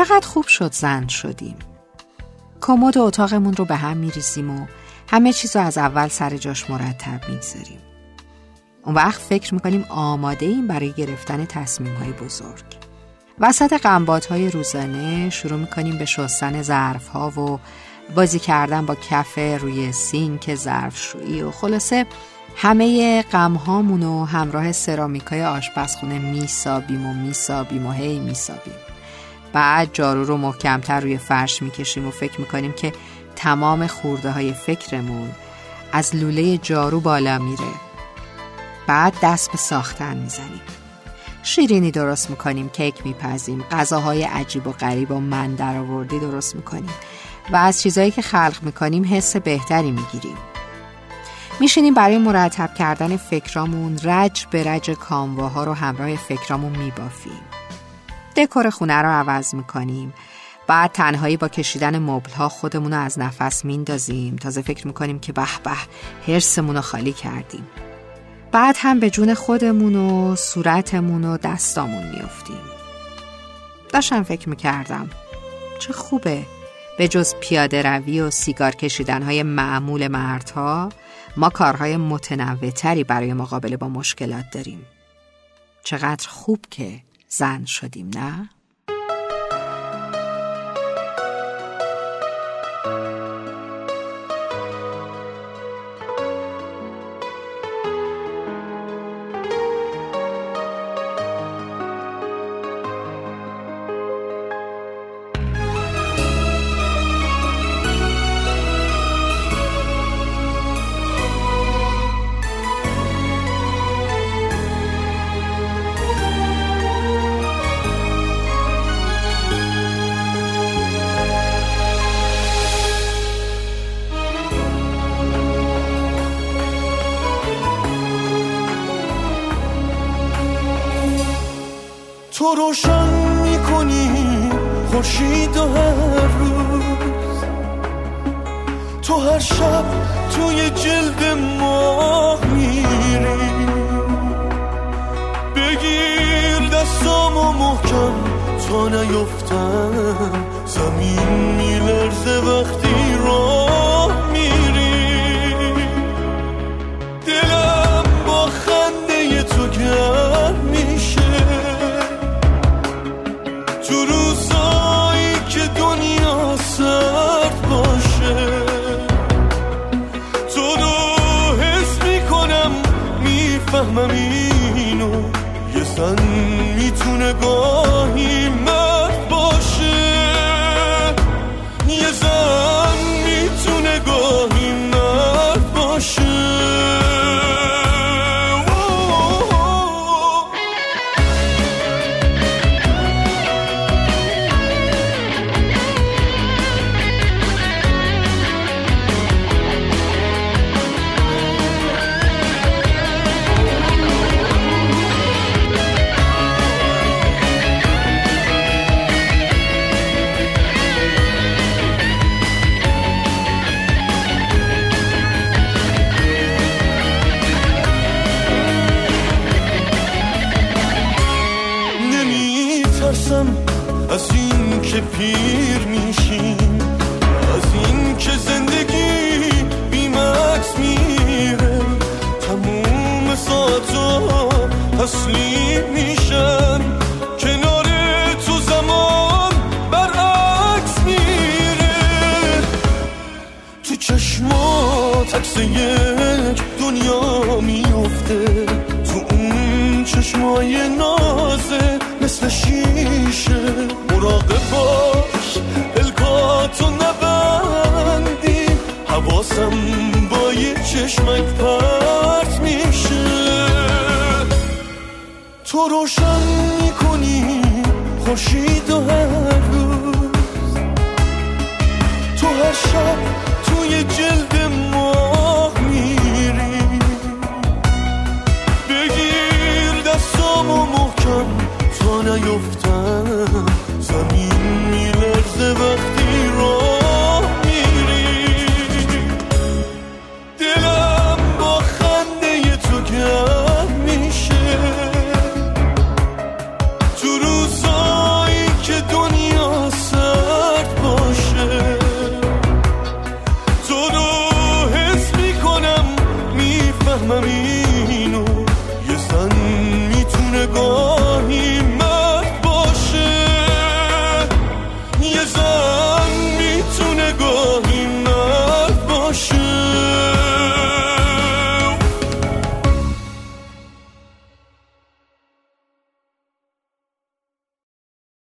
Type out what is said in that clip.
چقدر خوب شد زن شدیم. کمد اتاقمون رو به هم میریزیم و همه چیز رو از اول سر جاش مرتب می‌گذاریم. اون وقت فکر می‌کنیم آماده ایم برای گرفتن تصمیم های بزرگ. وسط قنبات های روزانه شروع می‌کنیم به شستن ظرف ها و بازی کردن با کف روی سینک ظرفشویی و خلاصه همه غم هامون و همراه سرامیکای آشپزخونه میسابیم و میسابیم و هی میسابیم. بعد جارو رو محکمتر روی فرش می‌کشیم و فکر می‌کنیم که تمام خورده های فکرمون از لوله جارو بالا میره. بعد دست به ساختن می‌زنیم. شیرینی درست می‌کنیم کیک میپزیم غذاهای عجیب و غریب و من در آوردی درست می‌کنیم و از چیزایی که خلق می‌کنیم حس بهتری می‌گیریم. میشینیم برای مرتب کردن فکرامون رج به رج کامواها رو همراه فکرامون میبافیم. دکور خونه رو عوض می‌کنیم. بعد تنهایی با کشیدن مبل ها خودمون رو از نفس میندازیم. تازه فکر می‌کنیم که به به هرسمون رو خالی کردیم. بعد هم به جون خودمون و صورتمون و دستامون میافتیم. داشتم فکر می‌کردم چه خوبه. به جز پیاده روی و سیگار کشیدن های معمول مردها ما کارهای متنوعتری برای مقابله با مشکلات داریم. چقدر خوب که زن شدیم نه؟ تو روشن می‌کنی خورشید و هر روز تو هر شب توی جلد ماه میری. بگیر دستامو محکم تا نیفتم. زمین میلرزه وقتی سرد باشه. تو رو حس می‌کنم می‌فهمم اینو. یه زن نمیترسم از این که پیر میشیم از این که زندگی بیمکس میره. تموم ساعتا تسلیم میشن کنار تو زمان برعکس میره. تو چشمات عکس یک دنیا میفته تو اون چشمای نازه مثل شیشه مراقب باش الکاتو نبندی. حواسم با یه چشمک پرت میشه. تو روشن می‌کنی خورشید و هر روز. تو هر شب توی جلد می‌فهمم یه سن می‌تونه گفت